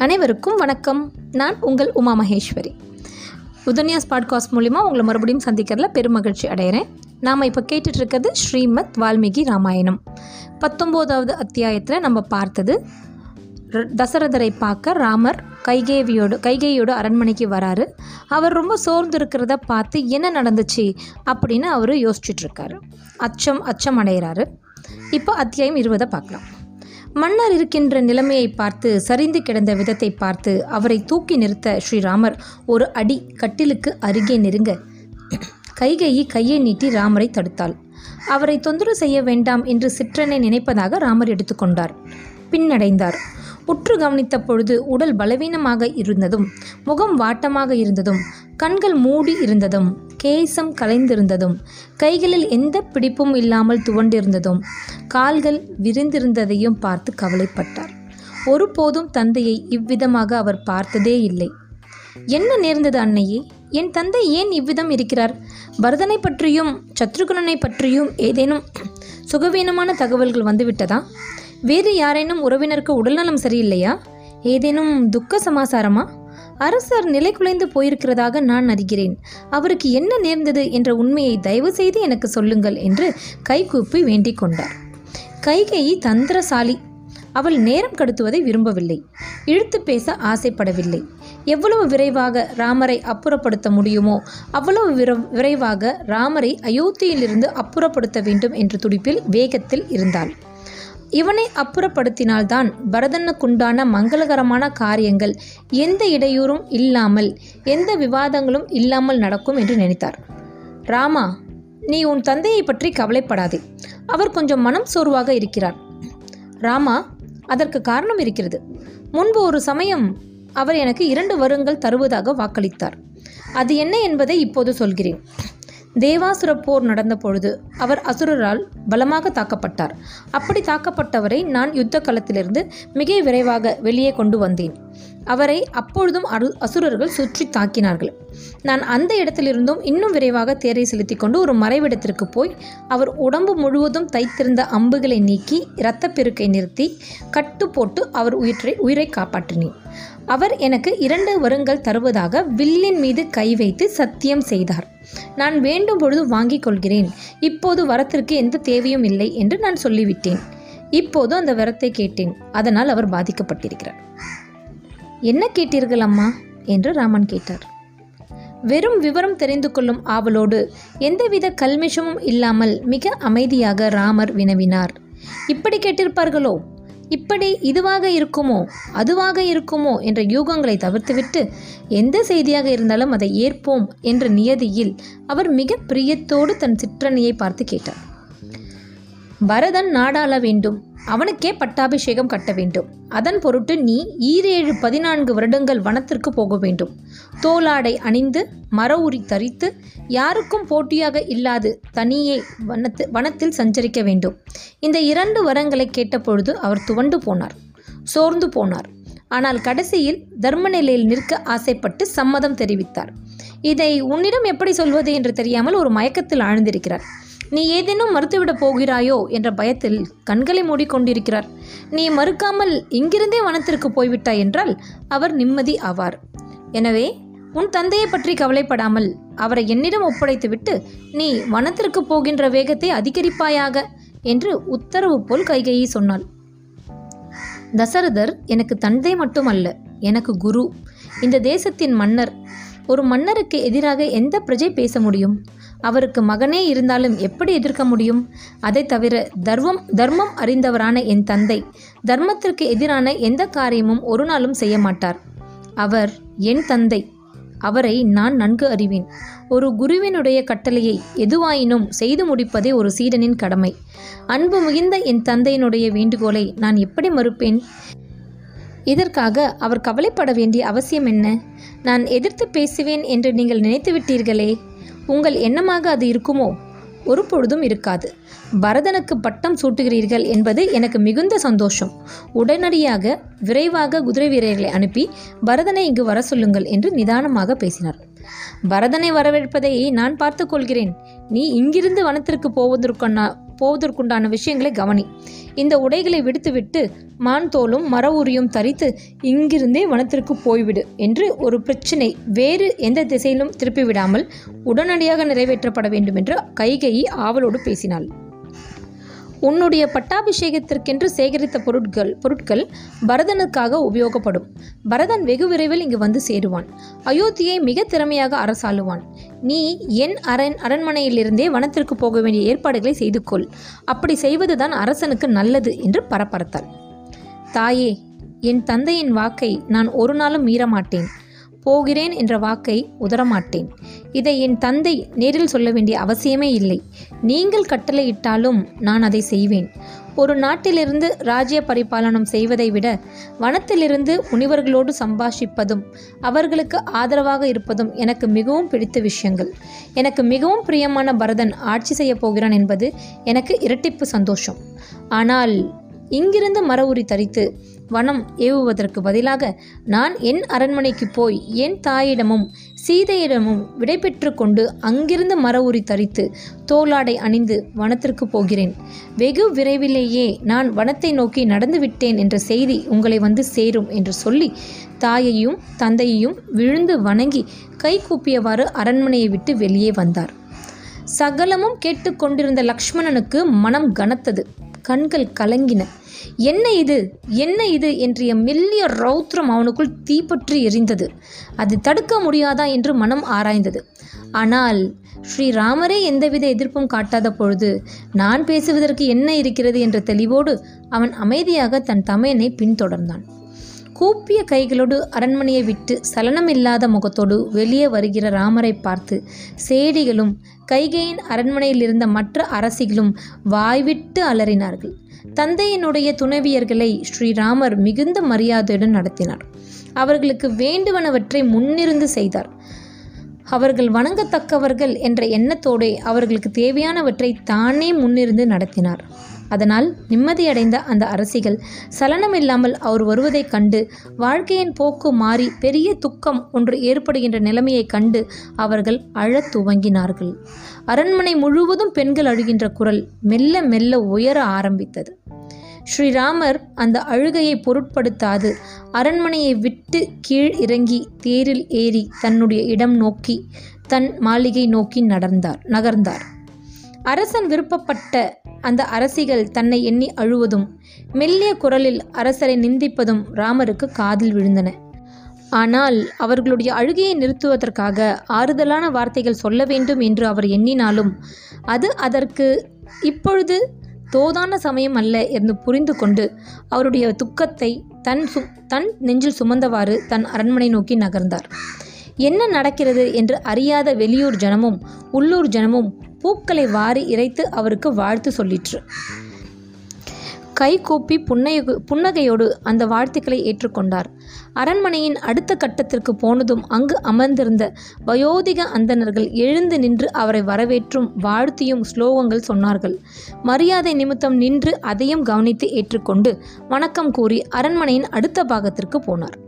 அனைவருக்கும் வணக்கம். நான் உங்கள் உமா மகேஸ்வரி. உதன்யாஸ் பாட்காஸ்ட் மூலிமா உங்களை மறுபடியும் சந்திக்கிறதுல பெருமகிழ்ச்சி அடைகிறேன் நாம் இப்போ கேட்டுட்ருக்கிறது ஸ்ரீமத் வால்மீகி ராமாயணம். பத்தொம்போதாவது அத்தியாயத்தில் நம்ம பார்த்தது தசரதரை பார்க்க ராமர் கைகேவியோடு கைகேயோட அரண்மனைக்கு வராரு. அவர் ரொம்ப சோர்ந்து இருக்கிறத பார்த்து என்ன நடந்துச்சு அப்படின்னு அவர் யோசிச்சுட்ருக்காரு அச்சம் அச்சம் அடைகிறாரு இப்போ அத்தியாயம் இருபதை பார்க்கலாம். மன்னர் இருக்கின்ற நிலைமையை பார்த்து சரிந்து கிடந்த விதத்தை பார்த்து அவரை தூக்கி நிறுத்த ஸ்ரீராமர் ஒரு அடி கட்டிலுக்கு அருகே நெருங்க கைகையை கையை நீட்டி ராமரை தடுத்தாள். அவரை தொந்தரவு செய்ய வேண்டாம் என்று சிற்றனை நினைப்பதாக ராமர் எடுத்துக்கொண்டார் பின்னடைந்தார். உற்று கவனித்த பொழுது உடல் பலவீனமாக இருந்ததும் முகம் வாட்டமாக இருந்ததும் கண்கள் மூடி இருந்ததும் கேசம் கலைந்திருந்ததும் கைகளில் எந்த பிடிப்பும் இல்லாமல் துவண்டிருந்ததும் கால்கள் விரிந்திருந்ததையும் பார்த்து கவலைப்பட்டார். ஒருபோதும் தந்தையை இவ்விதமாக அவர் பார்த்ததே இல்லை. என்ன நேர்ந்தது அன்னையே? என் தந்தை ஏன் இவ்விதம் இருக்கிறார்? பரதனை பற்றியும் சத்ருகுணனை பற்றியும் ஏதேனும் சுகவீனமான தகவல்கள் வந்துவிட்டதா? வேறு யாரேனும் உறவினருக்கு உடல்நலம் சரியில்லையா? ஏதேனும் துக்க சமாசாரமா? அரசர் நிலை குலைந்து போயிருக்கிறதாக நான் அறிகிறேன். அவருக்கு என்ன நேர்ந்தது என்ற உண்மையை தயவு செய்து எனக்கு சொல்லுங்கள் என்று கைகூப்பி வேண்டிக் கொண்டார். கைகையை தந்திரசாலி. அவள் நேரம் கடத்துவதை விரும்பவில்லை. இழுத்து பேச ஆசைப்படவில்லை. எவ்வளவு விரைவாக ராமரை அப்புறப்படுத்த முடியுமோ அவ்வளவு விரைவாக ராமரை அயோத்தியிலிருந்து அப்புறப்படுத்த வேண்டும் என்ற துடிப்பில் வேகத்தில் இருந்தாள். இவனை அப்புறப்படுத்தினால்தான் பரதனுக்குண்டான மங்களகரமான காரியங்கள் எந்த இடையூறும் இல்லாமல் எந்த விவாதங்களும் இல்லாமல் நடக்கும் என்று நினைத்தார். ராமா நீ உன் தந்தையை பற்றி கவலைப்படாதே. அவர் கொஞ்சம் மனம் சோர்வாக இருக்கிறார். ராமா அதற்கு காரணம் இருக்கிறது. முன்பு ஒரு சமயம் அவர் எனக்கு இரண்டு வருங்கள் தருவதாக வாக்களித்தார். அது என்ன என்பதை இப்போது சொல்கிறேன். தேவாசுர போர் நடந்த பொழுது அவர் அசுரரால் பலமாக தாக்கப்பட்டார். அப்படி தாக்கப்பட்டவரை நான் யுத்த களத்திலிருந்து மிக விரைவாக வெளியே கொண்டு வந்தேன். அவரை அப்பொழுதும் அரு அசுரர்கள் சுற்றி தாக்கினார்கள். நான் அந்த இடத்திலிருந்தும் இன்னும் விரைவாக தேரை செலுத்தி கொண்டு ஒரு மறைவிடத்திற்கு போய் அவர் உடம்பு முழுவதும் தைத்திருந்த அம்புகளை நீக்கி இரத்தப்பெருக்கை நிறுத்தி கட்டு போட்டு அவர் உயிரை உயிரை காப்பாற்றினேன். அவர் எனக்கு இரண்டு வருங்கள் தருவதாக வில்லின் மீது கை வைத்து சத்தியம் செய்தார். நான் வேண்டும் பொழுது வாங்கிக் கொள்கிறேன். இப்போது வரத்திற்கு எந்த தேவையும் இல்லை என்று நான் சொல்லிவிட்டேன். இப்போது அந்த வரத்தை கேட்டேன். அதனால் அவர் பாதிக்கப்பட்டிருக்கிறார். என்ன கேட்டீர்கள் அம்மா? என்று ராமன் கேட்டார். வெறும் விவரம் தெரிந்து கொள்ளும் ஆவலோடு எந்தவித கல்மிஷமும் இல்லாமல் மிக அமைதியாக ராமர் வினவினார். இப்படி கேட்டிருப்பார்களோ? இப்படி இதுவாக இருக்குமோ அதுவாக இருக்குமோ என்ற யூகங்களை தவிர்த்துவிட்டு எந்த செய்தியாக இருந்தாலும் அதை ஏற்போம் என்ற நியதியில் அவர் மிக பிரியத்தோடு தன் சிற்றணியை பார்த்து கேட்டார். பரதன் நாடாள வேண்டும். அவனுக்கே பட்டாபிஷேகம் கட்ட வேண்டும். அதன் பொருட்டு நீ ஈரேழு பதினான்கு வருடங்கள் வனத்திற்கு போக வேண்டும். தோலாடை அணிந்து மர உரி தரித்து யாருக்கும் போட்டியாக இல்லாது தனியே வனத்து வனத்தில் சஞ்சரிக்க வேண்டும். இந்த இரண்டு வரங்களை கேட்டபொழுது அவர் துவண்டு போனார். சோர்ந்து போனார். ஆனால் கடைசியில் தர்ம நிலையில் நிற்க ஆசைப்பட்டு சம்மதம் தெரிவித்தார். இதை உன்னிடம் எப்படி சொல்வது என்று தெரியாமல் ஒரு மயக்கத்தில் ஆழ்ந்திருக்கிறார். நீ ஏதேனும் மறுத்துவிடப் போகிறாயோ என்ற பயத்தில் கண்களை மூடிக்கொண்டிருக்கிறார். நீ மறுக்காமல் இங்கிருந்தே வனத்திற்கு போய்விட்டாய் என்றால் அவர் நிம்மதி ஆவார். எனவே உன் தந்தையை பற்றி கவலைப்படாமல் அவரை என்னிடம் ஒப்படைத்துவிட்டு நீ வனத்திற்கு போகின்ற வேகத்தை அதிகரிப்பாயாக என்று உத்தரவு போல் கைகையை சொன்னாள். தசரதர் எனக்கு தந்தை மட்டுமல்ல எனக்கு குரு. இந்த தேசத்தின் மன்னர். ஒரு மன்னருக்கு எதிராக எந்த பிரஜை பேச முடியும்? அவருக்கு மகனே இருந்தாலும் எப்படி எதிர்க்க முடியும்? அதை தவிர தர்மம் தர்மம் அறிந்தவரான என் தந்தை தர்மத்திற்கு எதிரான எந்த காரியமும் ஒரு நாளும் செய்ய மாட்டார். அவர் என் தந்தை. அவரை நான் நன்கு அறிவேன். ஒரு குருவினுடைய கட்டளையை எதுவாயினும் செய்து முடிப்பதே ஒரு சீடனின் கடமை. அன்பு மிகுந்த என் தந்தையினுடைய வேண்டுகோளை நான் எப்படி மறுப்பேன்? இதற்காக அவர் கவலைப்பட வேண்டிய அவசியம் என்ன? நான் எதிர்த்து பேசுவேன் என்று நீங்கள் நினைத்து விட்டீர்களே உங்கள் எண்ணமாக அது இருக்குமோ? ஒரு பொழுதும் இருக்காது. பரதனுக்கு பட்டம் சூட்டுகிறீர்கள் என்பது எனக்கு மிகுந்த சந்தோஷம். உடனடியாக விரைவாக குதிரை வீரர்களை அனுப்பி பரதனை இங்கு வர சொல்லுங்கள் என்று நிதானமாக பேசினார். பரதனை வரவேற்பதை நான் பார்த்து கொள்கிறேன். நீ இங்கிருந்து வனத்திற்கு போவதற்கான போவதற்குண்டான விஷயங்களை கவனி. இந்த உடைகளை விடுத்துவிட்டு மான் தோலும் மர உரியும் தரித்து இங்கிருந்தே வனத்திற்கு போய்விடு என்று ஒரு பிரச்சினை வேறு எந்த திசையிலும் திருப்பிவிடாமல் உடனடியாக நிறைவேற்றப்பட வேண்டும் என்று கைகையை ஆவலோடு பேசினாள். உன்னுடைய பட்டாபிஷேகத்திற்கென்று சேகரித்த பொருட்கள் பொருட்கள் பரதனுக்காக உபயோகப்படும். பரதன் வெகு விரைவில் இங்கு வந்து சேருவான். அயோத்தியை மிக திறமையாக அரசாளுவான். நீ என் அரண் அரண்மனையிலிருந்தே வனத்திற்கு போக வேண்டிய ஏற்பாடுகளை செய்து கொள். அப்படி செய்வதுதான் அரசனுக்கு நல்லது என்று பரபரத்தாள். தாயே என் தந்தையின் வாக்கை நான் ஒரு நாளும் மீறமாட்டேன். போகிறேன் என்ற வாக்கை உதரமாட்டேன் இதை என் தந்தை நேரில் சொல்ல வேண்டிய அவசியமே இல்லை. நீங்கள் கட்டளையிட்டாலும் நான் அதை செய்வேன். ஒரு நாட்டிலிருந்து ராஜ்ய பரிபாலனம் செய்வதை விட வனத்திலிருந்து முனிவர்களோடு சம்பாஷிப்பதும் அவர்களுக்கு ஆதரவாக இருப்பதும் எனக்கு மிகவும் பிடித்த விஷயங்கள். எனக்கு மிகவும் பிரியமான பரதன் ஆட்சி செய்யப் போகிறான் என்பது எனக்கு இரட்டிப்பு சந்தோஷம். ஆனால் இங்கிருந்து மர உரி தரித்து வனம் ஏவுவதற்கு பதிலாக நான் என் அரண்மனைக்கு போய் என் தாயிடமும் சீதையிடமும் விடைபெற்று கொண்டு அங்கிருந்து மர உரி தரித்து தோளாடை அணிந்து வனத்திற்கு போகிறேன். வெகு விரைவிலேயே நான் வனத்தை நோக்கி நடந்து விட்டேன் என்ற செய்தி உங்களை வந்து சேரும் என்று சொல்லி தாயையும் தந்தையையும் விழுந்து வணங்கி கை கூப்பியவாறு அரண்மனையை விட்டு வெளியே வந்தார். சகலமும் கேட்டுக்கொண்டிருந்த லக்ஷ்மணனுக்கு மனம் கனத்தது. கண்கள் கலங்கின. என்ன இது? என்ன இது? என்றிய மெல்லிய ரௌத்ரம் அவனுக்குள் தீப்பற்றி எரிந்தது. அது தடுக்க முடியாதா? என்று மனம் ஆராய்ந்தது. ஆனால் ஸ்ரீராமரே எந்தவித எதிர்ப்பும் காட்டாத பொழுது நான் பேசுவதற்கு என்ன இருக்கிறது? என்ற தெளிவோடு அவன் அமைதியாக தன் தமையனை பின்தொடர்ந்தான். கூப்பிய கைகளோடு அரண்மனையை விட்டு சலனமில்லாத முகத்தோடு வெளியே வருகிற ராமரை பார்த்து சேடிகளும் கைகையின் அரண்மனையில் இருந்த மற்ற அரசிகளும் வாய்விட்டு அலறினார்கள். தந்தையினுடைய துணைவியர்களை ஸ்ரீராமர் மிகுந்த மரியாதையுடன் நடத்தினார். அவர்களுக்கு வேண்டுவனவற்றை முன்னிருந்து செய்தார். அவர்கள் வணங்கத்தக்கவர்கள் என்ற எண்ணத்தோடே அவர்களுக்கு தேவையானவற்றை தானே முன்னிருந்து நடத்தினார். அதனால் நிம்மதியடைந்த அந்த அரசிகள் சலனமில்லாமல் அவர் வருவதைக் கண்டு வாழ்க்கையின் போக்கு மாறி பெரிய துக்கம் ஒன்று ஏற்படுகின்ற நிலைமையைக் கண்டு அவர்கள் அழத் துவங்கினார்கள். அரண்மனை முழுவதும் பெண்கள் அழுகின்ற குரல் மெல்ல மெல்ல உயர ஆரம்பித்தது. ஸ்ரீராமர் அந்த அழுகையை பொருட்படுத்தாது. அரண்மனையை விட்டு கீழ் இறங்கி தேரில் ஏறி தன்னுடைய இடம் நோக்கி தன் மாளிகை நோக்கி நடந்தார் நகர்ந்தார். அரசன் விருப்பப்பட்ட அந்த அரசிகள் தன்னை எண்ணி அழுவதும் மெல்லிய குரலில் அரசரை நிந்திப்பதும் ராமருக்கு காதில் விழுந்தன. ஆனால் அவர்களுடைய அழுகையை நிறுத்துவதற்காக ஆறுதலான வார்த்தைகள் சொல்ல வேண்டும் என்று அவர் எண்ணினாலும் அது அதற்கு இப்பொழுது தோதான சமயம் அல்ல என்று புரிந்து கொண்டு அவருடைய துக்கத்தை தன் சு தன் நெஞ்சில் சுமந்தவாறு தன் அரண்மனை நோக்கி நகர்ந்தார். என்ன நடக்கிறது? என்று அறியாத வெளியூர் ஜனமும் உள்ளூர் ஜனமும் பூக்களை வாரி இறைத்து அவருக்கு வாழ்த்து சொல்லிற்று. கை கூப்பி புன்னைய புன்னகையோடு அந்த வாழ்த்துக்களை ஏற்றுக்கொண்டார். அரண்மனையின் அடுத்த கட்டத்திற்கு போனதும் அங்கு அமர்ந்திருந்த வயோதிக அந்தணர்கள் எழுந்து நின்று அவரை வரவேற்றும் வாழ்த்தியும் ஸ்லோகங்கள் சொன்னார்கள். மரியாதை நிமித்தம் நின்று அதையும் கவனித்து ஏற்றுக்கொண்டு வணக்கம் கூறி அரண்மனையின் அடுத்த பாகத்திற்கு போனார்.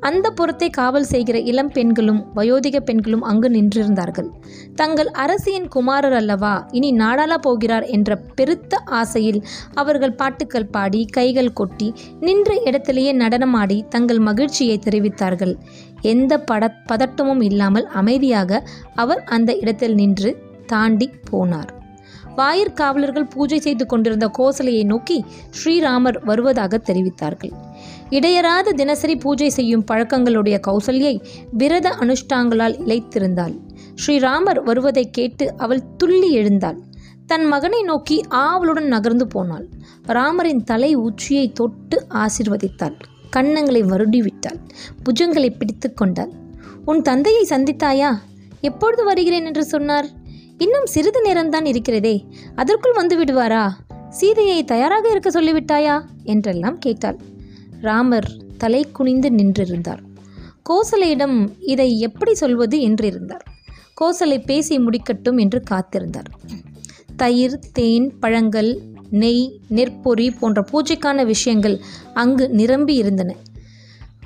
அந்த புறத்தை காவல் செய்கிற இளம் பெண்களும் வயோதிக பெண்களும் அங்கு நின்றிருந்தார்கள். தங்கள் அரசியின் குமாரர் அல்லவா இனி நாடாள போகிறார் என்ற பெருத்த ஆசையில் அவர்கள் பாட்டுக்கள் பாடி கைகள் கொட்டி நின்ற இடத்திலேயே நடனமாடி தங்கள் மகிழ்ச்சியை தெரிவித்தார்கள். எந்த பட பதட்டமும் இல்லாமல் அமைதியாக அவர் அந்த இடத்தில் நின்று தாண்டி போனார். வாயிற்காவலர்கள் பூஜை செய்து கொண்டிருந்த கோசலையை நோக்கி ஸ்ரீராமர் வருவதாக தெரிவித்தார்கள். இடையராத தினசரி பூஜை செய்யும் பழக்கங்களுடைய கௌசல்யை விரத அனுஷ்டாங்களால் இழைத்திருந்தாள். ஸ்ரீராமர் வருவதைக் கேட்டு அவள் துள்ளி எழுந்தாள். தன் மகனை நோக்கி ஆவலுடன் நகர்ந்து போனாள். ராமரின் தலை உச்சியை தொட்டு ஆசிர்வதித்தாள். கன்னங்களை வருடி விட்டாள் புஜங்களை பிடித்து கொண்டாள். உன் தந்தையை சந்தித்தாயா? எப்பொழுது வருகிறேன்? என்று சொன்னார். இன்னும் சிறிது நேரம்தான் இருக்கிறதே. அதற்குள் வந்து விடுவாரா? சீதையை தயாராக இருக்க சொல்லிவிட்டாயா? என்றெல்லாம் கேட்டாள். ராமர் தலை குனிந்து நின்றிருந்தார். கோசலையிடம் இதை எப்படி சொல்வது என்றிருந்தார். கோசலை பேசி முடிக்கட்டும் என்று காத்திருந்தார். தயிர் தேன் பழங்கள் நெய் நெற்பொறி போன்ற பூஜைக்கான விஷயங்கள் அங்கு நிரம்பி இருந்தன.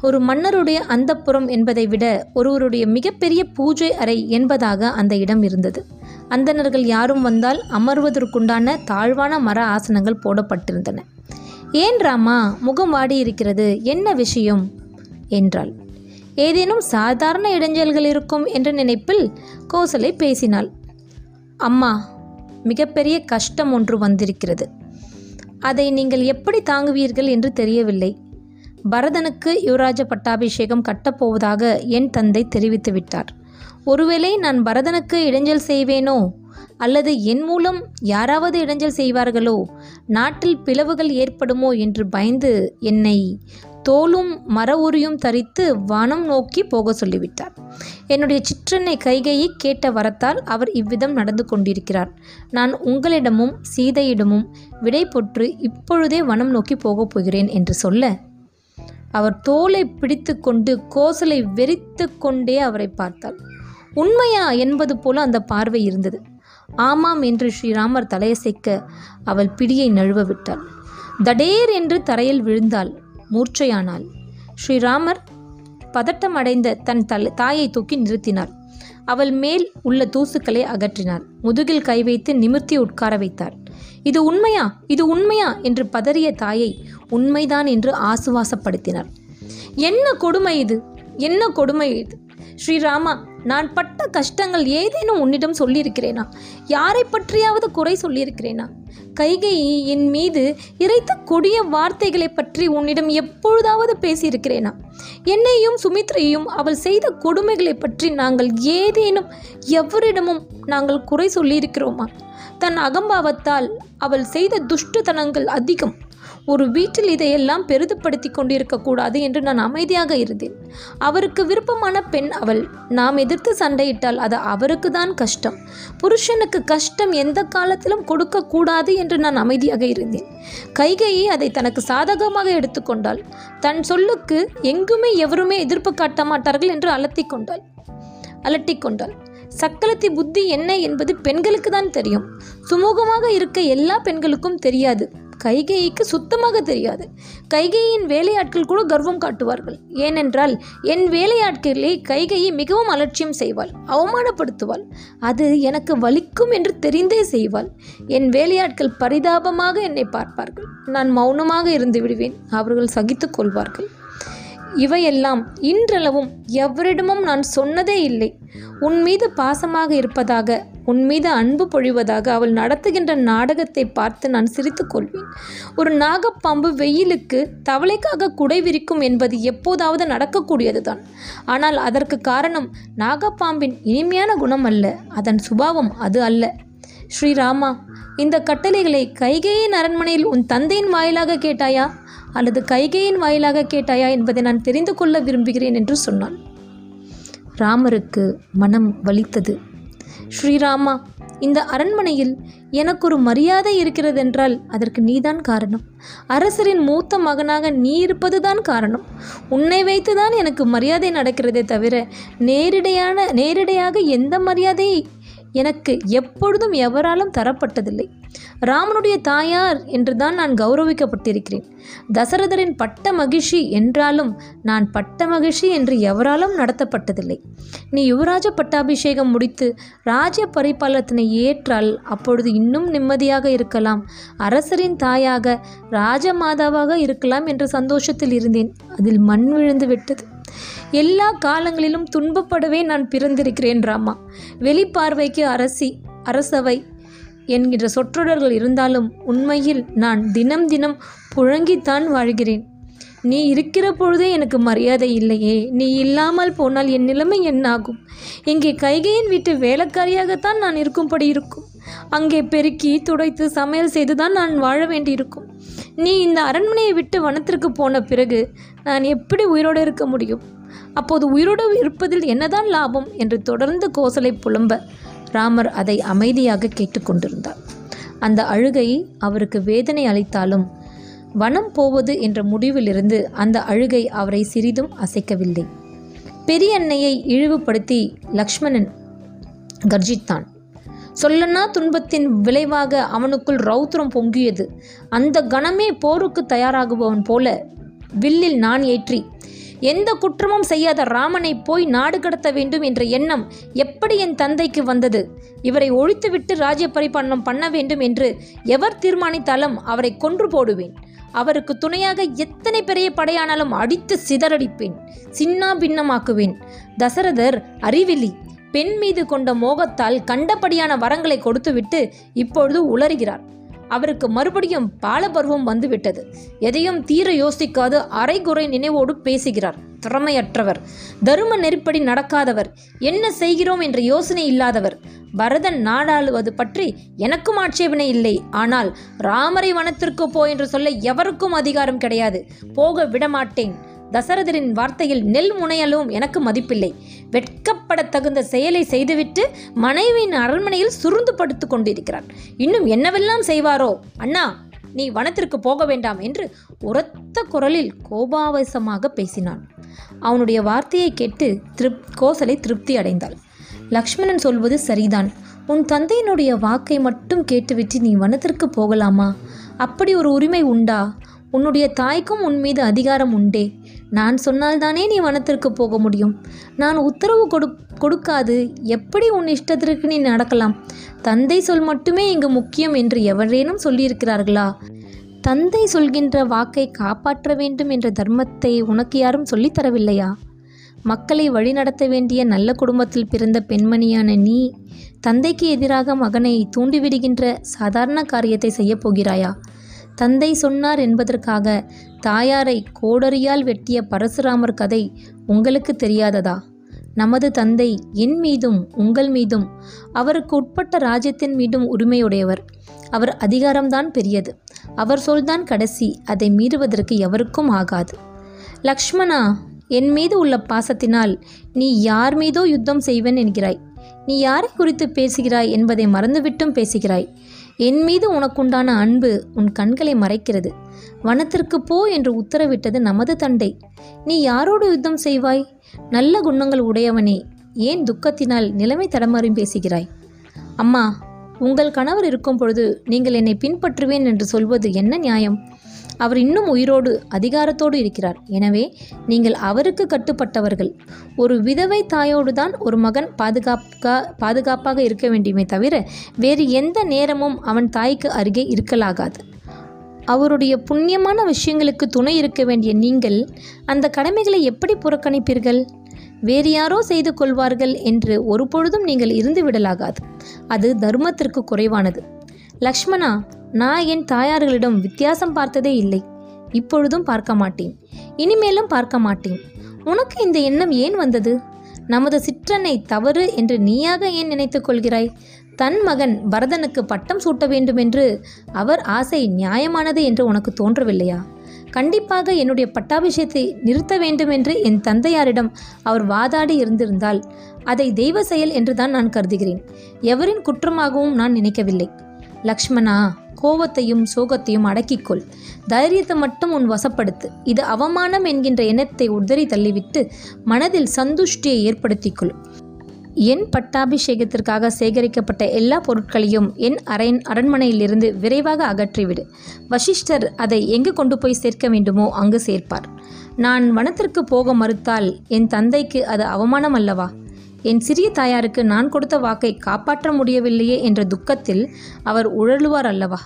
ஒரு மன்னருடைய அந்தப்புறம் என்பதை விட ஒருவருடைய மிகப்பெரிய பூஜை அறை என்பதாக அந்த இடம் இருந்தது. அந்தணர்கள் யாரும் வந்தால் அமர்வதற்குண்டான தாழ்வான மர ஆசனங்கள் போடப்பட்டிருந்தன. ஏன் ராமா முகம் வாடி இருக்கிறது? என்ன விஷயம்? என்றாள். ஏதேனும் சாதாரண இடைஞ்சல்கள் இருக்கும் என்ற நினைப்பில் கோசலை பேசினாள். அம்மா மிகப்பெரிய கஷ்டம் ஒன்று வந்திருக்கிறது. அதை நீங்கள் எப்படி தாங்குவீர்கள் என்று தெரியவில்லை. பரதனுக்கு யுவராஜ பட்டாபிஷேகம் கட்டப்போவதாக என் தந்தை தெரிவித்து விட்டார் ஒருவேளை நான் பரதனுக்கு இடைஞ்சல் செய்வேனோ? அல்லது என் மூலம் யாராவது இடைஞ்சல் செய்வார்களோ? நாட்டில் பிளவுகள் ஏற்படுமோ என்று பயந்து என்னை தோலும் மர உரியும் தரித்து வானம் நோக்கி போக சொல்லிவிட்டார். என்னுடைய சிற்றன்னை கைகையை கேட்ட வரத்தால் அவர் இவ்விதம் நடந்து கொண்டிருக்கிறார். நான் உங்களிடமும் சீதையிடமும் விடை பொற்று இப்பொழுதே வனம் நோக்கி போகப் போகிறேன் என்று சொல்ல அவர் தோலை பிடித்து கொண்டு கோசலை வெறித்து கொண்டே அவரை பார்த்தாள். உண்மையா என்பது போல அந்த பார்வை இருந்தது. ஆமாம் என்று ஸ்ரீராமர் தலையசைக்க அவள் பிடியை நழுவ விட்டாள் தடேர் என்று தரையில் விழுந்தாள். மூர்ச்சையானாள். ஸ்ரீராமர் பதட்டம் அடைந்த தன் தலை தாயை தூக்கி நிறுத்தினார் அவள் மேல் உள்ள தூசுக்களை அகற்றினார் முதுகில் கை வைத்து நிமிர்த்தி உட்கார வைத்தார் இது உண்மையா? இது உண்மையா? என்று பதறிய தாயை உண்மைதான் என்று ஆசுவாசப்படுத்தினார் என்ன கொடுமை இது? என்ன கொடுமை இது? ஸ்ரீராமா நான் பட்ட கஷ்டங்கள் ஏதேனும் உன்னிடம் சொல்லியிருக்கிறேனா? யாரை பற்றியாவது குறை சொல்லியிருக்கிறேனா? கைகை என் மீது இறைத்த கொடிய வார்த்தைகளை பற்றி உன்னிடம் எப்பொழுதாவது பேசியிருக்கிறேனா? என்னையும் சுமித்ரையும் அவள் செய்த கொடுமைகளை பற்றி நாங்கள் ஏதேனும் எவரிடமும் நாங்கள் குறை சொல்லியிருக்கிறோமா? தன் அகம்பாவத்தால் அவள் செய்த துஷ்டத்தனங்கள் அதிகம். ஒரு வீட்டில் இதையெல்லாம் பெரிதுபடுத்தி கொண்டிருக்க கூடாது என்று நான் அமைதியாக இருந்தேன். அவருக்கு விருப்பமான பெண் அவள். நாம் எதிர்த்து சண்டையிட்டால் அது அவருக்கு தான் கஷ்டம். புருஷனுக்கு கஷ்டம் எந்த காலத்திலும் கொடுக்க கூடாது என்று நான் அமைதியாக இருந்தேன். கைகையை அதை தனக்கு சாதகமாக எடுத்துக்கொண்டாள் தன் சொல்லுக்கு எங்குமே எவருமே எதிர்ப்பு காட்ட மாட்டார்கள் என்று அலத்திக் கொண்டாள். அலட்டிக் கொண்டாள். சக்களத்தி புத்தி என்ன என்பது பெண்களுக்கு தான் தெரியும். சுமூகமாக இருக்க எல்லா பெண்களுக்கும் தெரியாது. கைகேயிக்கு சுத்தமாக தெரியாது. கைகேயின் வேலையாட்கள் கூட கர்வம் காட்டுவார்கள். ஏனென்றால் என் வேலையாட்களே கைகையை மிகவும் அலட்சியம் செய்வாள் அவமானப்படுத்துவாள். அது எனக்கு வலிக்கும் என்று தெரிந்தே செய்வாள். என் வேலையாட்கள் பரிதாபமாக என்னை பார்ப்பார்கள். நான் மௌனமாக இருந்து விடுவேன் அவர்கள் சகித்துக் கொள்வார்கள். இவையெல்லாம் இன்றளவும் எவரிடமும் நான் சொன்னதே இல்லை. உன் மீது பாசமாக இருப்பதாக உன் மீது அன்பு பொழிவதாக அவள் நடத்துகின்ற நாடகத்தை பார்த்து நான் சிரித்துக் கொள்வேன். ஒரு நாகப்பாம்பு வெயிலுக்கு தவளைக்காக குடை விரிக்கும் என்பது எப்போதாவது நடக்கக்கூடியதுதான். ஆனால் அதற்கு காரணம் நாகப்பாம்பின் இனிமையான குணம் அல்ல அதன் சுபாவம் அது அல்ல. ஸ்ரீராமா இந்த கட்டளைகளை கைகேயின் அரண்மனையில் உன் தந்தையின் வாயிலாக கேட்டாயா? அல்லது கைகையின் வாயிலாக கேட்டாயா என்பதை நான் தெரிந்து கொள்ள விரும்புகிறேன் என்று சொன்னான். ராமருக்கு மனம் வலித்தது. ஸ்ரீராமா இந்த அரண்மனையில் எனக்கு ஒரு மரியாதை இருக்கிறதென்றால் அதற்கு நீதான் காரணம். அரசரின் மூத்த மகனாக நீ இருப்பதுதான் காரணம். உன்னை வைத்துதான் எனக்கு மரியாதை நடக்கிறதே தவிர நேரிடையான நேரிடையாக எந்த மரியாதையை எனக்கு எப்பொழுதும் எவராலும் தரப்பட்டதில்லை. ராமனுடைய தாயார் என்றுதான் நான் கௌரவிக்கப்பட்டிருக்கிறேன். தசரதரின் பட்ட மகிழ்ச்சி என்றாலும் நான் பட்ட மகிழ்ச்சி என்று எவராலும் நடத்தப்பட்டதில்லை. நீ யுவராஜ பட்டாபிஷேகம் முடித்து ராஜ பரிபாலத்தினை ஏற்றால் அப்பொழுது இன்னும் நிம்மதியாக இருக்கலாம். அரசரின் தாயாக ராஜமாதாவாக இருக்கலாம் என்ற சந்தோஷத்தில் இருந்தேன். அதில் மண் விழுந்து விட்டது எல்லா காலங்களிலும் துன்பப்படவே நான் பிறந்திருக்கிறேன் ராமா. வெளிப்பார்வைக்கு அரசி அரசவை என்கின்ற சொற்றொடர்கள் இருந்தாலும் உண்மையில் நான் தினம் தினம் புழங்கித்தான் வாழ்கிறேன். நீ இருக்கிற பொழுதே எனக்கு மரியாதை இல்லையே. நீ இல்லாமல் போனால் என் நிலைமை என்னாகும்? இங்கே கைகையின் வீட்டு வேலைக்காரியாகத்தான் நான் இருக்கும்படி இருக்கும். அங்கே பெருக்கி துடைத்து சமையல் செய்துதான் நான் வாழ வேண்டியிருக்கும். நீ இந்த அரண்மனையை விட்டு வனத்திற்கு போன பிறகு நான் எப்படி உயிரோடு இருக்க முடியும்? அப்போது உயிரோடு இருப்பதில் என்னதான் லாபம்? என்று தொடர்ந்து கோசலை புலம்ப ராமர் அதை அமைதியாக கேட்டுக்கொண்டிருந்தார் அந்த அழுகை அவருக்கு வேதனை அளித்தாலும் வனம் போவது என்ற முடிவிலிருந்து அந்த அழுகை அவரை சிறிதும் அசைக்கவில்லை. பெரியன்னையை இழிவுபடுத்தி லக்ஷ்மணன் கர்ஜித்தான் சொல்லனா துன்பத்தின் விளைவாக அவனுக்குள் ரௌத்ரம் பொங்கியது. அந்த கணமே போருக்கு தயாராகுபவன் போல வில்லில் நான் ஏற்றி எந்த குற்றமும் செய்யாத ராமனை போய் நாடு கடத்த வேண்டும் என்ற எண்ணம் எப்படி என் தந்தைக்கு வந்தது? இவரை ஒழித்துவிட்டு ராஜ்ய பரிபாலனம் பண்ண வேண்டும் என்று எவர் தீர்மானித்தாலும் அவரை கொன்று போடுவேன். அவருக்கு துணையாக எத்தனை பெரிய படையானாலும் அடித்து சிதறடிப்பேன் சின்னா பின்னமாக்குவேன் தசரதர் அறிவிலி பெண் மீது கொண்ட மோகத்தால் கண்டபடியான வரங்களை கொடுத்துவிட்டு இப்பொழுது உளறுகிறார். அவருக்கு மறுபடியும் பாலபருவம் வந்துவிட்டது. எதையும் தீர யோசிக்காது அரைகுறை நினைவோடு பேசுகிறார். திறமையற்றவர். தரும நெருப்படி நடக்காதவர். என்ன செய்கிறோம் என்ற யோசனை இல்லாதவர். பரதன் நாடாளுவது பற்றி எனக்கும் ஆட்சேபனை இல்லை. ஆனால் ராமரை வனத்திற்கு போ என்று சொல்ல எவருக்கும் அதிகாரம் கிடையாது. போக விடமாட்டேன். தசரதரின் வார்த்தையில் நெல் முனையலும் எனக்கு மதிப்பில்லை. வெட்கப்பட தகுந்த செயலை செய்துவிட்டு மனைவியின் அரண்மனையில் சுருந்து படுத்து கொண்டிருக்கிறார் இன்னும் என்னவெல்லாம் செய்வாரோ? அண்ணா நீ வனத்திற்கு போக வேண்டாம் என்று உரத்த குரலில் கோபாவசமாக பேசினான். அவனுடைய வார்த்தையை கேட்டு திருப் கோசலை திருப்தி அடைந்தாள். லக்ஷ்மணன் சொல்வது சரிதான். உன் தந்தையினுடைய வாக்கை மட்டும் கேட்டுவிட்டு நீ வனத்திற்கு போகலாமா? அப்படி ஒரு உரிமை உண்டா? உன்னுடைய தாய்க்கும் உன் மீது அதிகாரம் உண்டே. நான் சொன்னால்தானே நீ வனத்திற்கு போக முடியும். நான் உத்தரவு கொடு கொடுக்காது. எப்படி உன் இஷ்டத்திற்கு நீ நடக்கலாம்? தந்தை சொல் மட்டுமே இங்கு முக்கியம் என்று எவரேனும் சொல்லியிருக்கிறார்களா? தந்தை சொல்கின்ற வாக்கை காப்பாற்ற வேண்டும் என்ற தர்மத்தை உனக்கு யாரும் சொல்லித்தரவில்லையா மக்களை வழிநடத்த வேண்டிய நல்ல குடும்பத்தில் பிறந்த பெண்மணியான நீ தந்தைக்கு எதிராக மகனை தூண்டிவிடுகின்ற சாதாரண காரியத்தை செய்யப்போகிறாயா போகிறாயா? தந்தை சொன்னார் என்பதற்காக தாயாரை கோடரியால் வெட்டிய பரசுராமர் கதை உங்களுக்கு தெரியாததா? நமது தந்தை என் மீதும் உங்கள் மீதும் அவருக்கு உட்பட்ட ராஜ்யத்தின் மீதும் உரிமையுடையவர். அவர் அதிகாரம்தான் பெரியது. அவர் சொல்தான் கடைசி அதை மீறுவதற்கு எவருக்கும் ஆகாது. லக்ஷ்மணா என் மீது உள்ள பாசத்தினால் நீ யார் மீதோ யுத்தம் செய்வேன் என்கிறாய். நீ யாரை குறித்து பேசுகிறாய் என்பதை மறந்துவிட்டும் பேசுகிறாய். என் மீது உனக்குண்டான அன்பு உன் கண்களை மறைக்கிறது. வனத்திற்கு போ என்று உத்தரவிட்டது நமது தண்டை நீ யாரோடு யுத்தம் செய்வாய்? நல்ல குணங்கள் உடையவனே ஏன் துக்கத்தினால் நிலைமை தடமாறும் பேசுகிறாய்? அம்மா உங்கள் கணவர் இருக்கும் பொழுது நீங்கள் என்னை பின்பற்றுவேன் என்று சொல்வது என்ன நியாயம்? அவர் இன்னும் உயிரோடு அதிகாரத்தோடு இருக்கிறார். எனவே நீங்கள் அவருக்கு கட்டுப்பட்டவர்கள். ஒரு விதவை தாயோடு தான் ஒரு மகன் பாதுகாப்பாக பாதுகாப்பாக இருக்க வேண்டுமே தவிர வேறு எந்த நேரமும் அவன் தாய்க்கு அருகே இருக்கலாகாது. அவருடைய புண்ணியமான விஷயங்களுக்கு துணை இருக்க வேண்டிய நீங்கள் அந்த கடமைகளை எப்படி புறக்கணிப்பீர்கள்? வேறு யாரோ செய்து கொள்வார்கள் என்று ஒரு பொழுதும் நீங்கள் இருந்து விடலாகாது. அது தர்மத்திற்கு குறைவானது. லக்ஷ்மணா நான் என் தாயார்களிடம் வித்தியாசம் பார்த்ததே இல்லை. இப்பொழுதும் பார்க்க மாட்டேன். இனிமேலும் பார்க்க மாட்டேன். உனக்கு இந்த எண்ணம் ஏன் வந்தது? நமது சிற்றனை தவறு என்று நீயாக ஏன் நினைத்துக் கொள்கிறாய்? தன் மகன் பரதனுக்கு பட்டம் சூட்ட வேண்டுமென்று அவர் ஆசை நியாயமானது என்று உனக்கு தோன்றவில்லையா? கண்டிப்பாக என்னுடைய பட்டாபிஷேகத்தை நிறுத்த வேண்டுமென்று என் தந்தையாரிடம் அவர் வாதாடி இருந்திருந்தால் அதை தெய்வ செயல் என்றுதான் நான் கருதுகிறேன். எவரின் குற்றமாகவும் நான் நினைக்கவில்லை. லக்ஷ்மணா கோபத்தையும் சோகத்தையும் அடக்கிக்கொள். தைரியத்தை மட்டும் உன் வசப்படுத்து. இது அவமானம் என்கின்ற எண்ணத்தை உதறி தள்ளிவிட்டு மனதில் சந்துஷ்டியை ஏற்படுத்திக்கொள். என் பட்டாபிஷேகத்திற்காக சேகரிக்கப்பட்ட எல்லா பொருட்களையும் என் அரண் அரண்மனையிலிருந்து விரைவாக அகற்றிவிடு. வசிஷ்டர் அதை எங்கு கொண்டு போய் சேர்க்க வேண்டுமோ அங்கு சேர்ப்பார். நான் வனத்திற்கு போக மறுத்தால் என் தந்தைக்கு அது அவமானம் அல்லவா என் சிறிய தாயாருக்கு நான் கொடுத்த வாக்கை காப்பாற்ற முடியவில்லையே என்ற துக்கத்தில் அவர் உழலுவார் அல்லவா?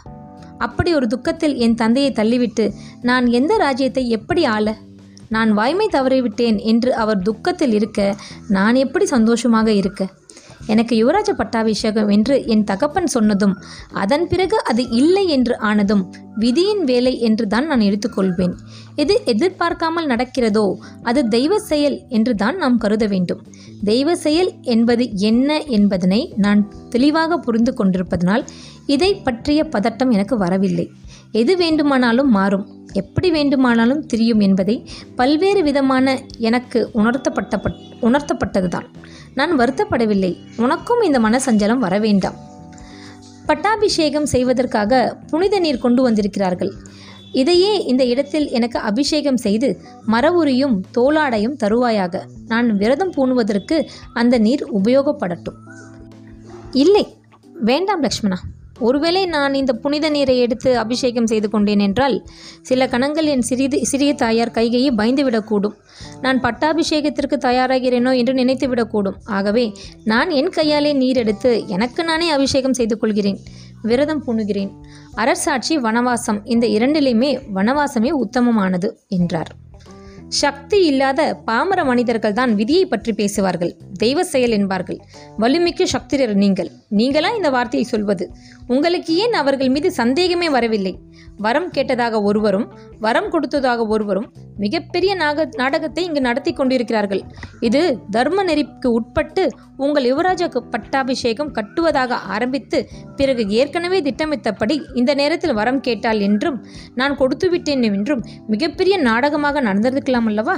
அப்படி ஒரு துக்கத்தில் என் தந்தையை தள்ளிவிட்டு நான் எந்த ராஜ்யத்தை எப்படி ஆள? நான் வாய்மை தவறிவிட்டேன் என்று அவர் துக்கத்தில் இருக்க நான் எப்படி சந்தோஷமாக இருக்க? எனக்கு யுவராஜ பட்டாபிஷேகம் என்று என் தகப்பன் சொன்னதும் அதன் பிறகு அது இல்லை என்று ஆனதும் விதியின் வேலை என்று தான் நான் எடுத்துக்கொள்வேன். எது எதிர்பார்க்காமல் நடக்கிறதோ அது தெய்வ செயல் என்று தான் நாம் கருத வேண்டும். தெய்வ செயல் என்பது என்ன என்பதனை நான் தெளிவாக புரிந்து கொண்டிருப்பதனால் இதை பற்றிய பதட்டம் எனக்கு வரவில்லை. எது வேண்டுமானாலும் மாறும். எப்படி வேண்டுமானாலும் திரியும் என்பதை பல்வேறு விதமான எனக்கு உணர்த்தப்பட்ட உணர்த்தப்பட்டதுதான். நான் வருத்தப்படவில்லை. உனக்கும் இந்த மனசஞ்சலம் வர வேண்டாம். பட்டாபிஷேகம் செய்வதற்காக புனித நீர் கொண்டு வந்திருக்கிறார்கள். இதையே இந்த இடத்தில் எனக்கு அபிஷேகம் செய்து மரவுரியும் தோளாடையும் தருவாயாக. நான் விரதம் பூணுவதற்கு அந்த நீர் உபயோகப்படட்டும். இல்லை. வேண்டாம் லக்ஷ்மணா. ஒருவேளை நான் இந்த புனித நீரை எடுத்து அபிஷேகம் செய்து கொண்டேன் என்றால் சில கணங்கள் என் சிறிது சிறிய தாயார் கைகையை பயந்துவிடக்கூடும். நான் பட்டாபிஷேகத்திற்கு தயாராகிறேனோ என்று நினைத்து விடக்கூடும் ஆகவே நான் என் கையாலே நீர் எடுத்து எனக்கு நானே அபிஷேகம் செய்து கொள்கிறேன். விரதம் பூணுகிறேன். அரசாட்சி வனவாசம். இந்த இரண்டிலையுமே வனவாசமே உத்தமமானது என்றார். சக்தி இல்லாத பாமர மனிதர்கள் தான் விதியை பற்றி பேசுவார்கள். தெய்வ செயல் என்பார்கள். வலிமிக்க சக்திரர் நீங்கள். நீங்களா இந்த வார்த்தையை சொல்வது? உங்களுக்கு ஏன் அவர்கள் மீது சந்தேகமே வரவில்லை? வரம் கேட்டதாக ஒருவரும் வரம் கொடுத்ததாக ஒருவரும் மிகப்பெரிய நாக நாடகத்தை இங்கு நடத்தி கொண்டிருக்கிறார்கள். இது தர்ம நெறிக்கு உட்பட்டு உங்கள் யுவராஜ பட்டாபிஷேகம் கட்டுவதாக ஆரம்பித்து பிறகு ஏற்கனவே திட்டமிட்டபடி இந்த நேரத்தில் வரம் கேட்டால் என்றும் நான் கொடுத்து விட்டேன் என்றும் மிகப்பெரிய நாடகமாக நடந்திருக்கலாம் அல்லவா?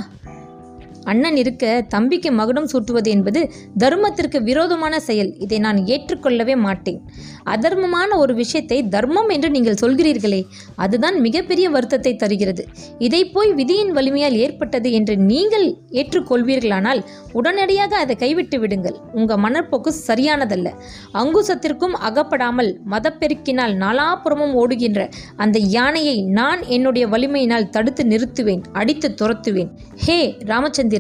அண்ணன் இருக்க தம்பிக்கு மகுடம் சூட்டுவது என்பது தர்மத்திற்கு விரோதமான செயல். இதை நான் ஏற்றுக்கொள்ளவே மாட்டேன். அதர்மமான ஒரு விஷயத்தை தர்மம் என்று நீங்கள் சொல்கிறீர்களே அதுதான் மிகப்பெரிய வருத்தத்தை தருகிறது. இதை போய் விதியின் வலிமையால் ஏற்பட்டது என்று நீங்கள் ஏற்றுக்கொள்வீர்களானால் உடனடியாக அதை கைவிட்டு விடுங்கள். உங்க மனப்போக்கு சரியானதல்ல. அங்குசத்திற்கும் அகப்படாமல் மதப்பெருக்கினால் நாலாபுறமும் ஓடுகின்ற அந்த யானையை நான் என்னுடைய வலிமையினால் தடுத்து நிறுத்துவேன் அடித்து துரத்துவேன். ஹே ராமச்சந்திர!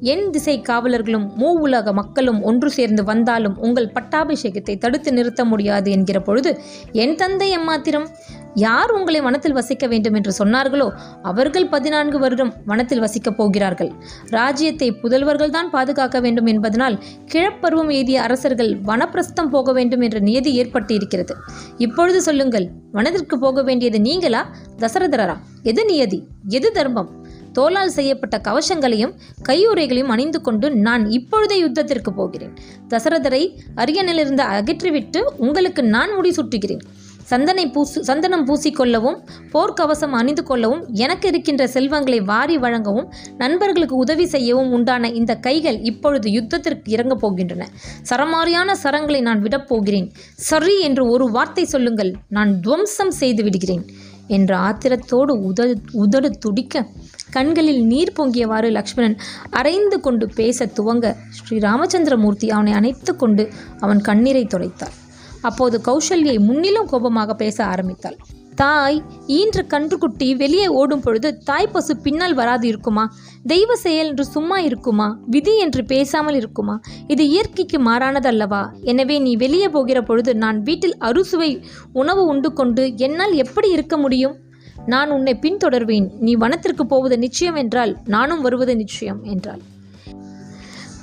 என் திசை காவலர்களும் மூ உலக மக்களும் ஒன்று சேர்ந்து வந்தாலும் உங்கள் பட்டாபிஷேகத்தை தடுத்து நிறுத்த முடியாது என்கிற பொழுது என் தந்தை எம்மாத்திரம் யார் உங்களை வனத்தில் வசிக்க வேண்டும் என்று சொன்னார்களோ அவர்கள் பதினான்கு வருடம் வனத்தில் வசிக்கப் போகிறார்கள். ராஜ்யத்தை புதல்வர்கள் தான் பாதுகாக்க வேண்டும் என்பதனால் கிழப்பருவம் எய்திய அரசர்கள் வனப்பிரஸ்தம் போக வேண்டும் என்ற நியதி ஏற்பட்டு இருக்கிறது இப்பொழுது சொல்லுங்கள் வனத்திற்கு போக வேண்டியது நீங்களா? தசரதரா எது நியதி? எது தர்மம்? தோலால் செய்யப்பட்ட கவசங்களையும் கையுறைகளையும் அணிந்து கொண்டு நான் இப்பொழுதே யுத்தத்திற்கு போகிறேன். தசரதரை அரியணிலிருந்து அகற்றிவிட்டு உங்களுக்கு நான் முடிசூட்டுகிறேன் சந்தனை பூசு சந்தனம் பூசிக்கொள்ளவும் போர்க்கவசம் அணிந்து கொள்ளவும் எனக்கு இருக்கின்ற செல்வங்களை வாரி வழங்கவும் நண்பர்களுக்கு உதவி செய்யவும் உண்டான இந்த கைகள் இப்பொழுது யுத்தத்திற்கு இறங்கப் போகின்றன. சரமாரியான சரங்களை நான் விடப் போகிறேன். சரி என்று ஒரு வார்த்தை சொல்லுங்கள். நான் துவம்சம் செய்து விடுகிறேன். என்ற ஆத்திரத்தோடு உதடு உதடு துடிக்க கண்களில் நீர் பொங்கியவாறு லக்ஷ்மணன் அரைந்து கொண்டு பேச துவங்க ஸ்ரீ ராமச்சந்திரமூர்த்தி அவனை அணைத்து கொண்டு அவன் கண்ணீரை துடைத்தாள். அப்போது கௌசல்யை முன்னிலும் கோபமாக பேச ஆரம்பித்தாள். தாய் ஈன்ற கன்றுக்குட்டி வெளியே ஓடும் பொழுது தாய் பசு பின்னால் வராது இருக்குமா? தெய்வ செயல் என்று சும்மா இருக்குமா? விதி என்று பேசாமல் இருக்குமா? இது இயற்கைக்கு மாறானதல்லவா? எனவே நீ வெளியே போகிற பொழுது நான் வீட்டில் அறுசுவை உணவு உண்டு கொண்டு என்னால் எப்படி இருக்க முடியும்? நான் உன்னை பின்தொடர்வேன். நீ வனத்திற்கு போவது நிச்சயம் என்றால் நானும் வருவது நிச்சயம் என்றாள்.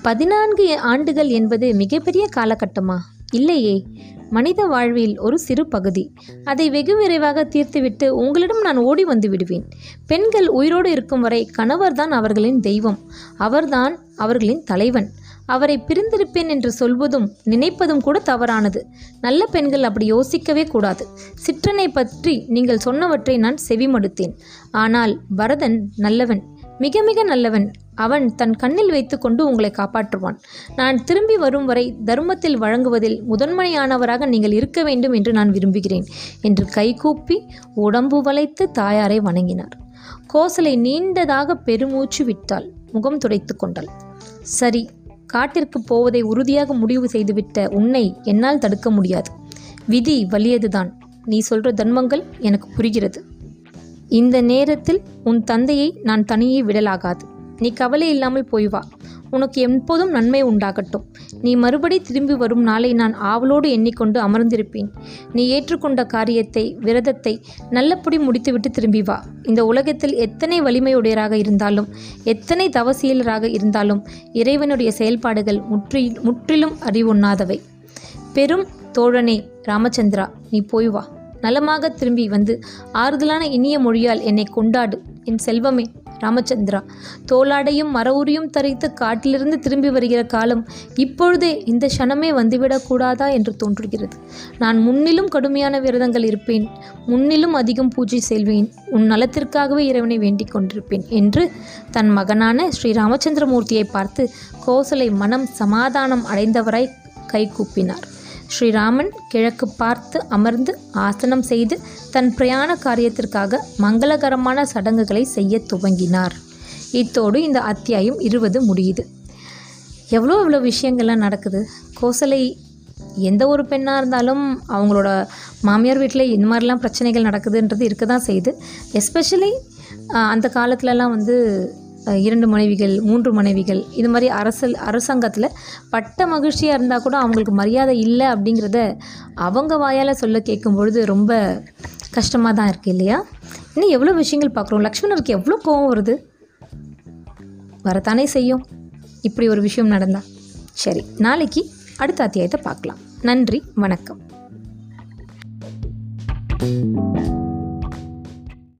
பதினான்கு ஆண்டுகள் என்பது மிகப்பெரிய காலகட்டமா? இல்லையே. மனித வாழ்வில் ஒரு சிறு பகுதி. அதை வெகு விரைவாக தீர்த்துவிட்டு உங்களிடம் நான் ஓடி வந்து விடுவேன். பெண்கள் உயிரோடு இருக்கும் வரை கணவர்தான் அவர்களின் தெய்வம். அவர்தான் அவர்களின் தலைவன். அவரை பிரிந்திருப்பேன் என்று சொல்வதும் நினைப்பதும் கூட தவறானது. நல்ல பெண்கள் அப்படி யோசிக்கவே கூடாது. சிற்றனை பற்றி நீங்கள் சொன்னவற்றை நான் செவிமடுத்தேன். ஆனால் பரதன் நல்லவன் மிக மிக நல்லவன். அவன் தன் கண்ணில் வைத்துக்கொண்டு உங்களை காப்பாற்றுவான். நான் திரும்பி வரும் வரை தர்மத்தில் வழங்குவதில் முதன்மையானவராக நீங்கள் இருக்க வேண்டும் என்று நான் விரும்புகிறேன் என்று கைகூப்பி உடம்பு வளைத்து தாயாரை வணங்கினார். கோசலை நீண்டதாக பெருமூச்சு விட்டாள். முகம் துடைத்து கொண்டாள். சரி காட்டிற்கு போவதை உறுதியாக முடிவு செய்துவிட்ட உன்னை என்னால் தடுக்க முடியாது. விதி வலியதுதான். நீ சொல்ற தர்மங்கள் எனக்கு புரிகிறது. இந்த நேரத்தில் உன் தந்தையை நான் தனியே விடலாகாது. நீ கவலை இல்லாமல் போய் வா. உனக்கு எப்போதும் நன்மை உண்டாகட்டும். நீ மறுபடி திரும்பி வரும் நாளை நான் ஆவலோடு எண்ணிக்கொண்டு அமர்ந்திருப்பேன். நீ ஏற்றுக்கொண்ட காரியத்தை விரதத்தை நல்லபடி முடித்துவிட்டு திரும்பி வா. இந்த உலகத்தில் எத்தனை வலிமையுடையராக இருந்தாலும் எத்தனை தவசீலராக இருந்தாலும் இறைவனுடைய செயல்பாடுகள் முற்றி முற்றிலும் அறிவுண்ணாதவை. பெரும் தோழனே ராமச்சந்திரா நீ போய் வா. நலமாக திரும்பி வந்து ஆறுதலான இனிய மொழியால் என்னை கொண்டாடு. என் செல்வமே. ராமச்சந்திரா. தோளாடையும் மரவுரியும் தரித்து காட்டிலிருந்து திரும்பி வருகிற காலம் இப்பொழுதே இந்த க்ஷணமே வந்துவிடக்கூடாதா என்று தோன்றுகிறது. நான் முன்னிலும் கடுமையான விரதங்கள் இருப்பேன் முன்னிலும் அதிகம் பூஜை செல்வேன் உன் நலத்திற்காகவே இறைவனை வேண்டிக் கொண்டிருப்பேன் என்று தன் மகனான ஸ்ரீ ராமச்சந்திரமூர்த்தியை பார்த்து கோசலை மனம் சமாதானம் அடைந்தவராய் கைகூப்பினார் ஸ்ரீராமன் கிழக்கு பார்த்து அமர்ந்து ஆசனம் செய்து தன் பிரயாண காரியத்திற்காக மங்களகரமான சடங்குகளை செய்ய துவங்கினார். இத்தோடு இந்த அத்தியாயம் இருபது முடியுது. எவ்வளோ எவ்வளோ விஷயங்கள்லாம் நடக்குது? கோசலை எந்த ஒரு பெண்ணாக இருந்தாலும் அவங்களோட மாமியார் வீட்டில் இந்த மாதிரிலாம் பிரச்சனைகள் நடக்குதுன்றது இருக்க தான் செய்யுது எஸ்பெஷலி அந்த காலத்துலலாம் வந்து இரண்டு மனைவிகள் மூன்று மனைவிகள் இது மாதிரி அரசல் அரசாங்கத்தில் பட்ட மகிழ்ச்சியாக இருந்தால் கூட அவங்களுக்கு மரியாதை இல்லை அப்படிங்கிறத அவங்க வாயால் சொல்ல கேட்கும் பொழுது ரொம்ப கஷ்டமாக தான் இருக்குது இல்லையா? இன்னும் எவ்வளோ விஷயங்கள் பார்க்குறோம்? லக்ஷ்மணருக்கு எவ்வளோ கோவம் வருது? வரத்தானே செய்யும். இப்படி ஒரு விஷயம் நடந்தா. சரி நாளைக்கு அடுத்த அத்தியாயத்தை பார்க்கலாம். நன்றி வணக்கம்.